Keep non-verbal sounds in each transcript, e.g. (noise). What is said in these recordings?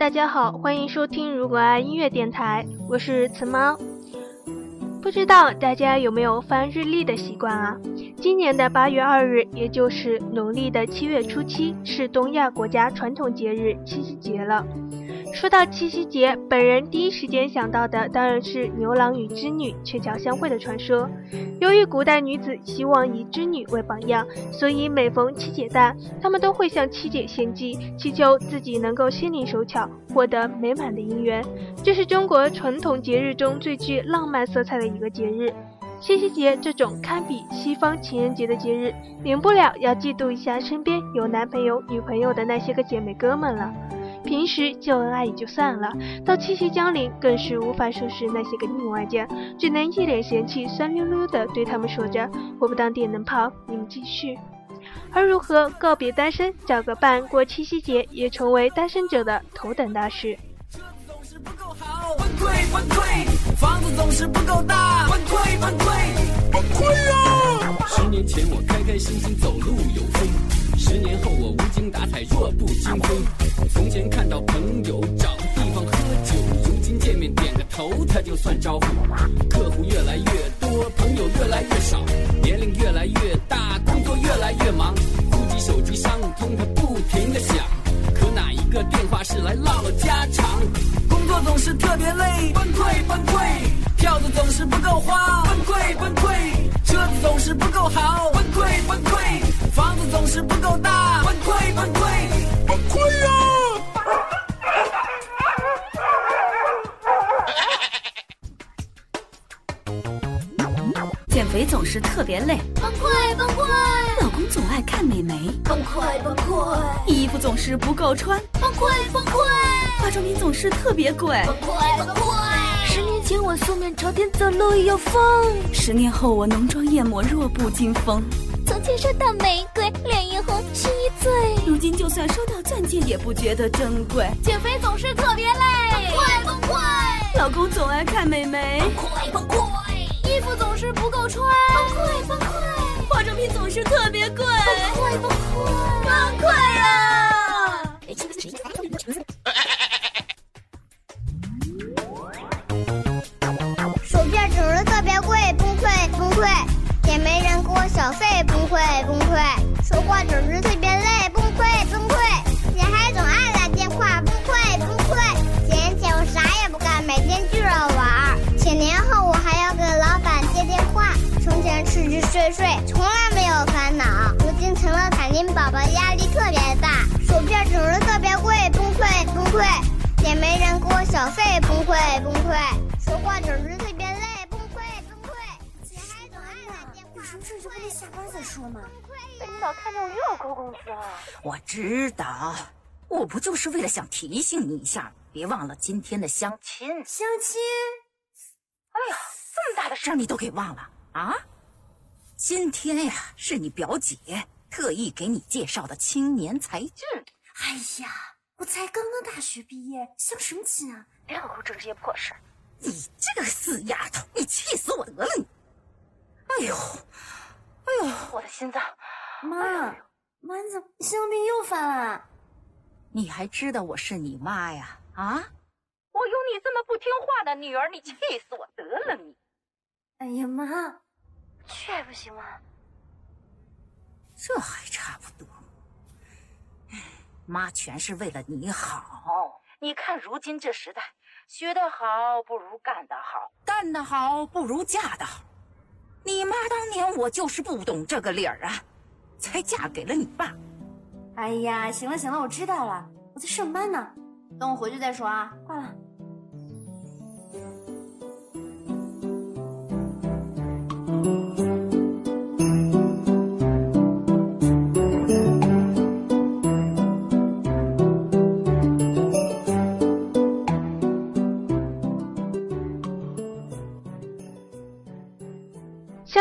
大家好，欢迎收听如果爱音乐电台，我是慈猫。不知道大家有没有翻日历的习惯啊？今年的八月二日，也就是农历的七月初七，是东亚国家传统节日七夕节了。说到七夕节，本人第一时间想到的当然是牛郎与织女鹊桥相会的传说。由于古代女子希望以织女为榜样，所以每逢七姐诞，她们都会向七姐献祭，祈求自己能够心灵手巧，获得美满的姻缘。这是中国传统节日中最具浪漫色彩的一个节日。七夕节这种堪比西方情人节的节日，免不了要嫉妒一下身边有男朋友、女朋友的那些个姐妹哥们了。平时秀恩爱也就算了，到七夕将临，更是无法收拾那些个另外家，只能一脸嫌弃、酸溜溜的对他们说着：“我不当电灯泡，你们继续。”而如何告别单身，找个伴过七夕节，也成为单身者的头等大事。崩溃崩溃，房子总是不够大，崩溃崩溃崩溃啊！十年前我开开心心走路有风，十年后我无精打采弱不禁风。从前看到朋友找个地方喝酒，如今见面点个头他就算招呼。客户越来越多，朋友越来越少，年龄越来越大，工作越来越忙，估计手机上通它不停的响，可哪一个电话是来唠唠家常？工作总是特别累，崩溃崩溃；票子总是不够花，崩溃崩溃；车子总是不够好，崩溃崩溃；房子总是不够大，崩溃崩溃崩溃啊！减肥总是特别累，崩溃崩溃；老公总爱看美眉，崩溃崩溃；衣服总是不够穿，崩溃崩溃；化妆品总是特别贵，崩溃崩溃。我素面朝天走路有风，十年后我浓妆艳抹弱不禁风。从前收到玫瑰脸一红心一醉，如今就算收到钻戒也不觉得珍贵。减肥总是特别累，崩溃崩溃；老公总爱看美眉，崩溃崩溃；衣服总是不够穿，崩溃崩溃；化妆品总是特别贵，崩溃崩溃崩溃啊！崩溃；也没人给我小费，崩溃崩溃；说话总是特别累，崩溃崩溃；你还总爱打电话，崩溃崩溃；几年前我啥也不干，每天就要玩；几年后我还要给老板接电话。从前吃吃睡睡，从来没有烦恼，如今成了彩铃宝宝，压力特别大。薯片总是特别贵，崩溃崩溃；也没人给我小费，崩溃崩溃；说话总是特别什么事就不能下班再说吗。被领导看见我又要扣工资了。我知道，我不就是为了想提醒你一下，别忘了今天的相亲。相亲？哎呀，这么大的事儿你都给忘了啊！今天呀，是你表姐特意给你介绍的青年才俊。哎呀，我才刚刚大学毕业，相什么亲啊？别老给我整这些破事。你这个死丫头，你气死我得了你！哎呦，哎呦，我的心脏！妈，妈你怎么心脏病又犯了？你还知道我是你妈呀？啊！我有你这么不听话的女儿，你气死我得了你！哎呀妈，去还不行吗？这还差不多。妈全是为了你好。你看如今这时代，学得好不如干得好，干得好不如嫁得好。你妈当年我就是不懂这个理儿啊，才嫁给了你爸。哎呀，行了行了，我知道了，我在上班呢，等我回去再说啊，挂了。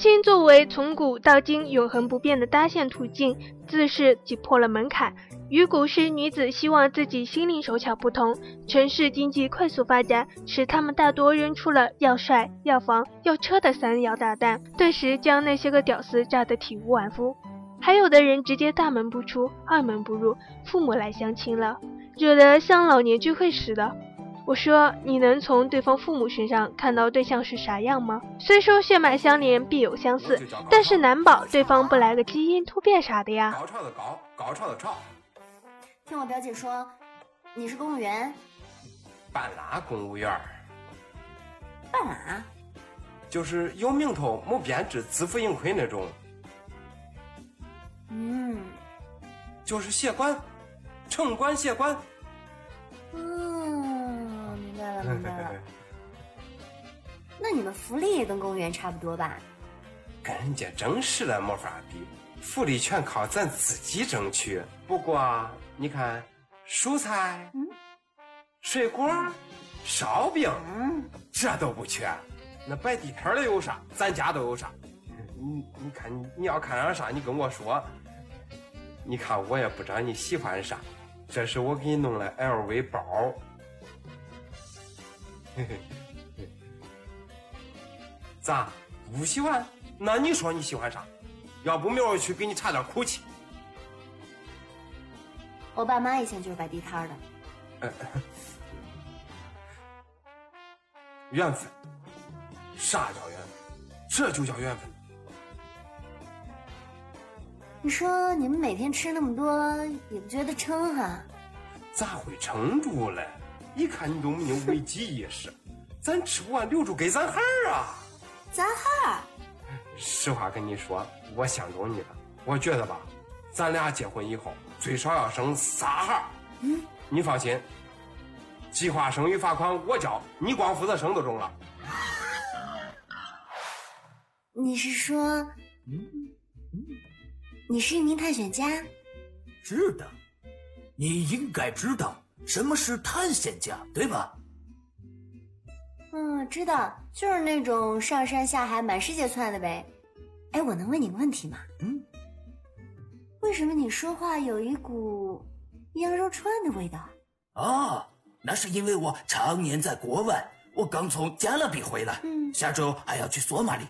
亲作为从古到今永恒不变的搭线途径，自是挤破了门槛。与古时女子希望自己心灵手巧不同，城市经济快速发展，使她们大多扔出了要帅、要房、要车的三摇大弹，顿时将那些个屌丝炸得体无完肤。还有的人直接大门不出，二门不入，父母来相亲了。惹得像老年聚会似的。我说：“你能从对方父母身上看到对象是啥样吗？虽说血脉相连必有相似，但是难保对方不来个基因突变啥的呀。”高潮的高，高潮的潮。听我表姐说，你是公务员。半拉公务员。半拉？就是有名头、没编制、自负盈亏那种。嗯。就是协管，城管协管。明白了，明白了。那你们福利也跟公务员差不多吧？跟人家正式的没法比，福利全靠咱自己争取。不过你看，蔬菜、嗯、水果、烧饼，嗯，这都不缺。那摆地摊的有啥？咱家都有啥？你你看，你要看上啥，你跟我说。你看，我也不知道你喜欢啥。这是我给你弄的 LV 包，(laughs) 咋不喜欢？那你说你喜欢啥？要不明儿去给你查点口气。我爸妈以前就是摆地摊的。缘分，啥叫缘分？这就叫缘分。你说你们每天吃那么多，也不觉得撑哈？咋会撑住嘞？一看你都没有危机意识。咱吃不完留住给咱孩儿啊！咱孩儿？实话跟你说，我相中你了。我觉得吧，咱俩结婚以后最少要生仨孩儿。嗯，你放心，计划生育罚款我交，你光负责生就中了。你是说？嗯嗯。你是一名探险家，是的，你应该知道什么是探险家，对吧？嗯，知道，就是那种上山下海、满世界窜的呗。哎，我能问你个问题吗？嗯。为什么你说话有一股羊肉串的味道？啊，那是因为我常年在国外，我刚从加勒比回来，嗯，下周还要去索马里。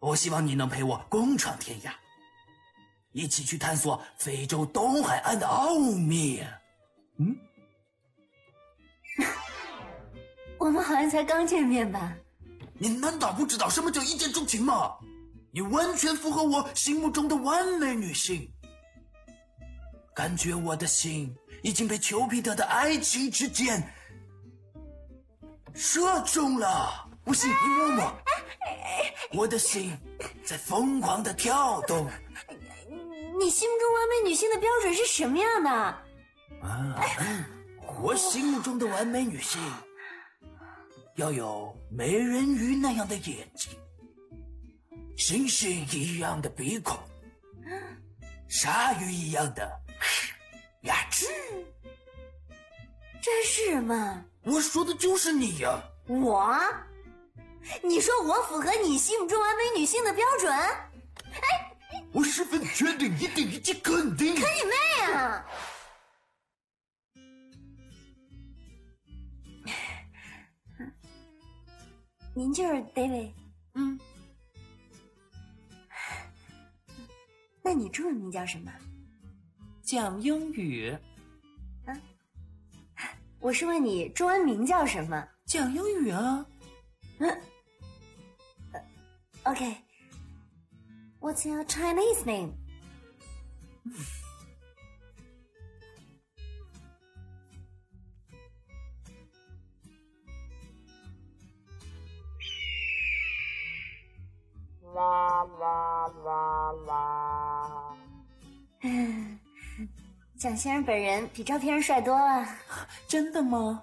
我希望你能陪我共闯天涯。一起去探索非洲东海岸的奥秘。嗯，我们好像才刚见面吧？你难道不知道什么叫一见钟情吗？你完全符合我心目中的完美女性。感觉我的心已经被丘比特的爱情之箭射中了。不信你摸摸，我的心在疯狂的跳动。你心目中完美女性的标准是什么样的？啊，我心目中的完美女性要有美人鱼那样的眼睛，星星一样的鼻孔，鲨鱼一样的牙齿。真是吗？我说的就是你呀！我？你说我符合你心目中完美女性的标准？哎。我十分确定，一定以及肯您就是 David，嗯。那 (sighs) 你中文名叫什么？讲英语。啊？我是问你中文名叫什么？讲英语啊。嗯。OK。What's your Chinese name? (laughs) 蒋先生本人比照片上帅多了。(laughs) 真的吗？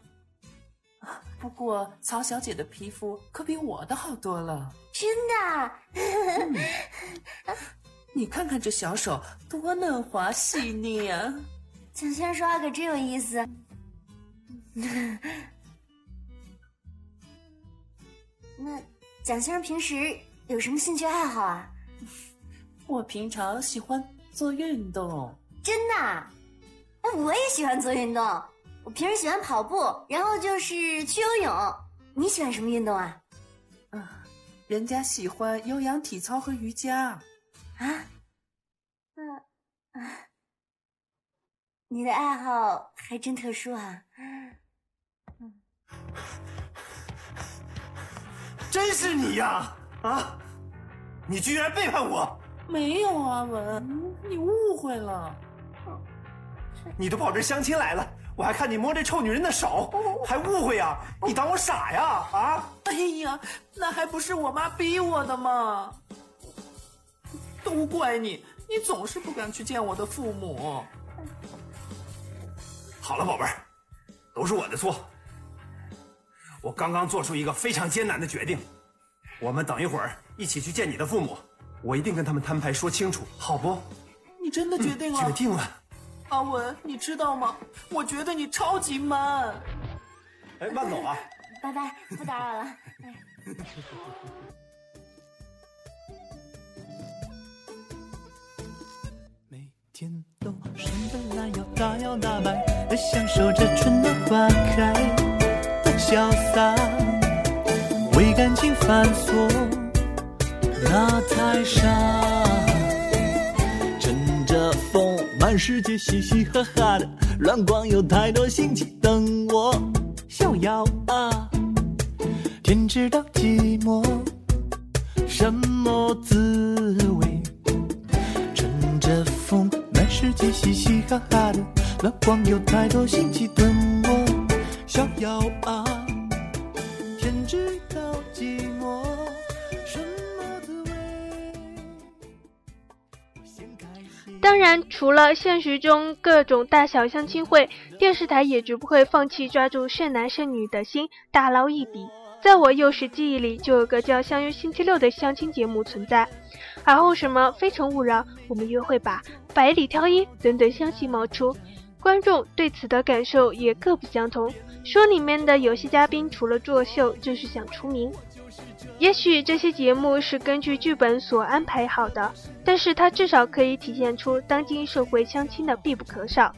(laughs) 不过曹小姐的皮肤可比我的好多了。真的，(laughs) 你看看这小手多嫩滑细腻啊！蒋先生说话可真有意思。那蒋先生平时有什么兴趣爱好啊？我平常喜欢做运动。真的？哎，我也喜欢做运动。我平时喜欢跑步，然后就是去游泳。你喜欢什么运动啊？人家喜欢有氧体操和瑜伽，啊，嗯啊，你的爱好还真特殊啊！真是你呀！啊，你居然背叛我！没有啊，文，你误会了。你都跑这相亲来了，我还看你摸这臭女人的手，还误会呀？你当我傻呀？啊！哎呀，那还不是我妈逼我的吗？都怪你，你总是不敢去见我的父母。好了，宝贝儿，都是我的错。我刚刚做出一个非常艰难的决定，我们等一会儿一起去见你的父母，我一定跟他们摊牌说清楚，好不？你真的决定了？决定了。阿文，你知道吗？我觉得你超级 man。哎，慢走啊！拜拜，不打扰了。(laughs) 每天都伸个懒腰，大摇大摆的享受着春暖花开的潇洒，为感情繁琐那太傻，世界嘻嘻哈哈的，乱逛有太多新奇等我逍遥啊，天知道寂寞什么滋味。乘着风，满世界嘻嘻哈哈的，乱逛有太多新奇等我逍遥啊！天知当然，除了现实中各种大小相亲会，电视台也绝不会放弃抓住剩男剩女的心，大捞一笔。在我幼时记忆里，就有个叫《相约星期六》的相亲节目存在，而后什么《非诚勿扰》《我们约会吧》《百里挑一》等等相继冒出，观众对此的感受也各不相同。说里面的有些嘉宾除了作秀，就是想出名。也许这些节目是根据剧本所安排好的，但是它至少可以体现出当今社会相亲的必不可少。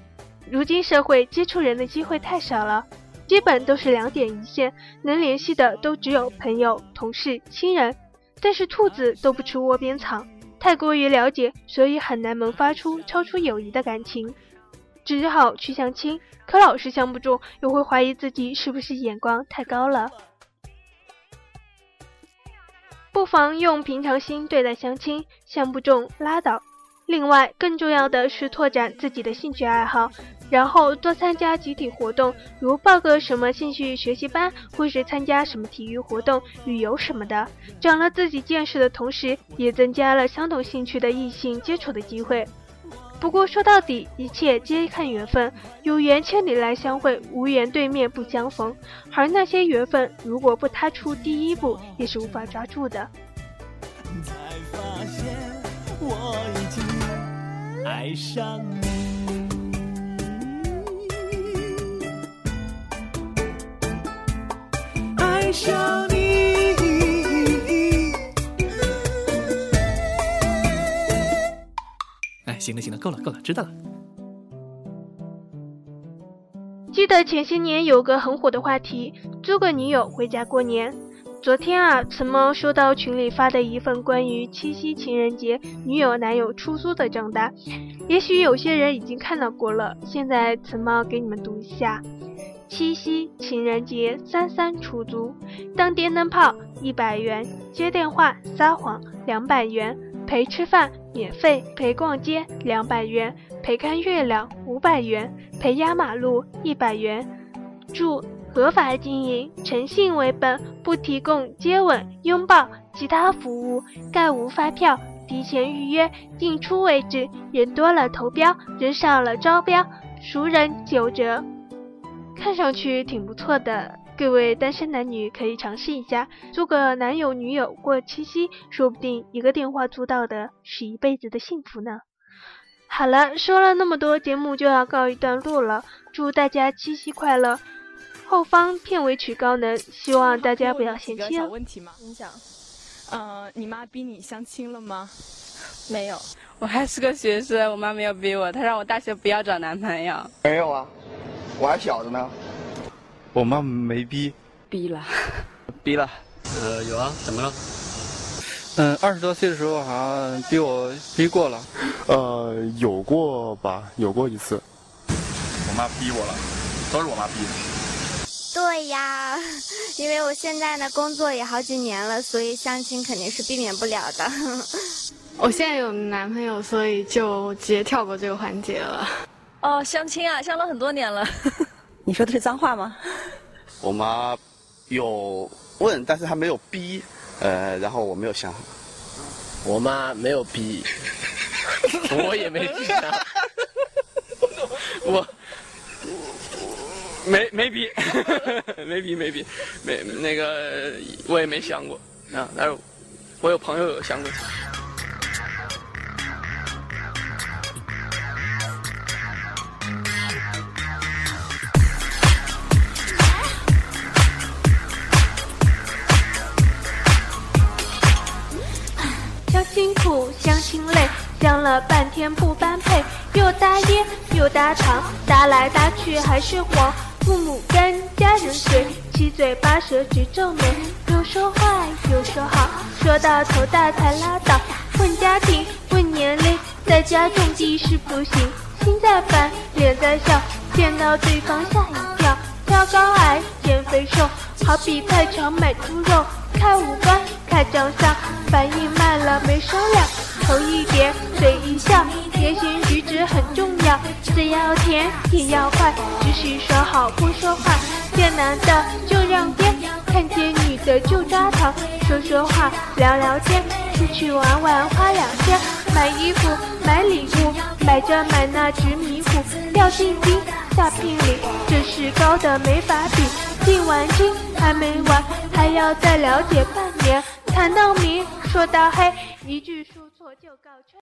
如今社会接触人的机会太少了。基本都是两点一线，能联系的都只有朋友、同事、亲人。但是兔子都不吃窝边草，太过于了解，所以很难萌发出超出友谊的感情。只好去相亲，可老是相不中，又会怀疑自己是不是眼光太高了。不妨用平常心对待相亲，相不中拉倒。另外，更重要的是拓展自己的兴趣爱好，然后多参加集体活动，如报个什么兴趣学习班，或是参加什么体育活动、旅游什么的，长了自己见识的同时，也增加了相同兴趣的异性接触的机会。不过说到底，一切皆看缘分，有缘千里来相会，无缘对面不相逢。而那些缘分，如果不踏出第一步，也是无法抓住的。才发现我已经爱上你，爱上行了行了，够了够了，知道了。记得前些年有个很火的话题，租个女友回家过年。昨天啊，陈猫收到群里发的一份关于七夕情人节女友男友出租的账单，也许有些人已经看到过了。现在陈猫给你们读一下：七夕情人节三三出租，当电灯泡一百元，接电话撒谎两百元，陪吃饭免费，陪逛街两百元，陪看月亮五百元，陪压马路一百元。注。合法经营，诚信为本，不提供接吻、拥抱其他服务，概无发票。提前预约，进出为止。人多了投标，人少了招标，熟人九折。看上去挺不错的，各位单身男女可以尝试一下，租个男友女友过七夕，说不定一个电话租到的是一辈子的幸福呢。好了，说了那么多，节目就要告一段落了。祝大家七夕快乐！后方片尾曲高能，希望大家不要嫌弃哦。问题吗？你想，呃，你妈逼你相亲了吗？没有，我还是个学生，我妈没有逼我，她让我大学不要找男朋友。没有啊，我还小着呢。我妈没逼。逼了。逼了。呃，有啊，怎么了？嗯，二十多岁的时候好像逼我逼过了。呃，有过吧，有过一次。我妈逼我了，都是我妈逼的。对呀，因为我现在呢工作也好几年了，所以相亲肯定是避免不了的。(laughs) 我现在有男朋友，所以就直接跳过这个环节了。哦，相亲啊，相了很多年了。你说的是脏话吗？(laughs) 我妈有问，但是她没有逼，呃，然后我没有想。我妈没有逼，(laughs) 我也没逼她。我没 (laughs) 没逼，没逼没逼，没那个我也没想过啊，但是我有朋友有想过。辛苦，相亲累，相了半天不般配，又搭烟又搭糖，搭来搭去还是黄。父母跟家人随，七嘴八舌直皱眉，有说坏有说好，说到头大才拉倒。问家庭问年龄，在家种地是不行，心在烦脸在笑，见到对方吓一跳。挑高矮减肥瘦，好比菜场买猪肉，看五官太长相，反应慢了没商量。头一点嘴一笑，言行举止很重要，嘴要甜也要坏，只许说好不说话。见男的就让边，看见女的就抓头，说说话聊聊天，出去玩玩花两千，买衣服买礼物，买这买那直迷糊，掉进金下聘礼，这是高的没法比。定完亲还没完，还要再了解半年，谈到明说到黑，一句说错就告吹。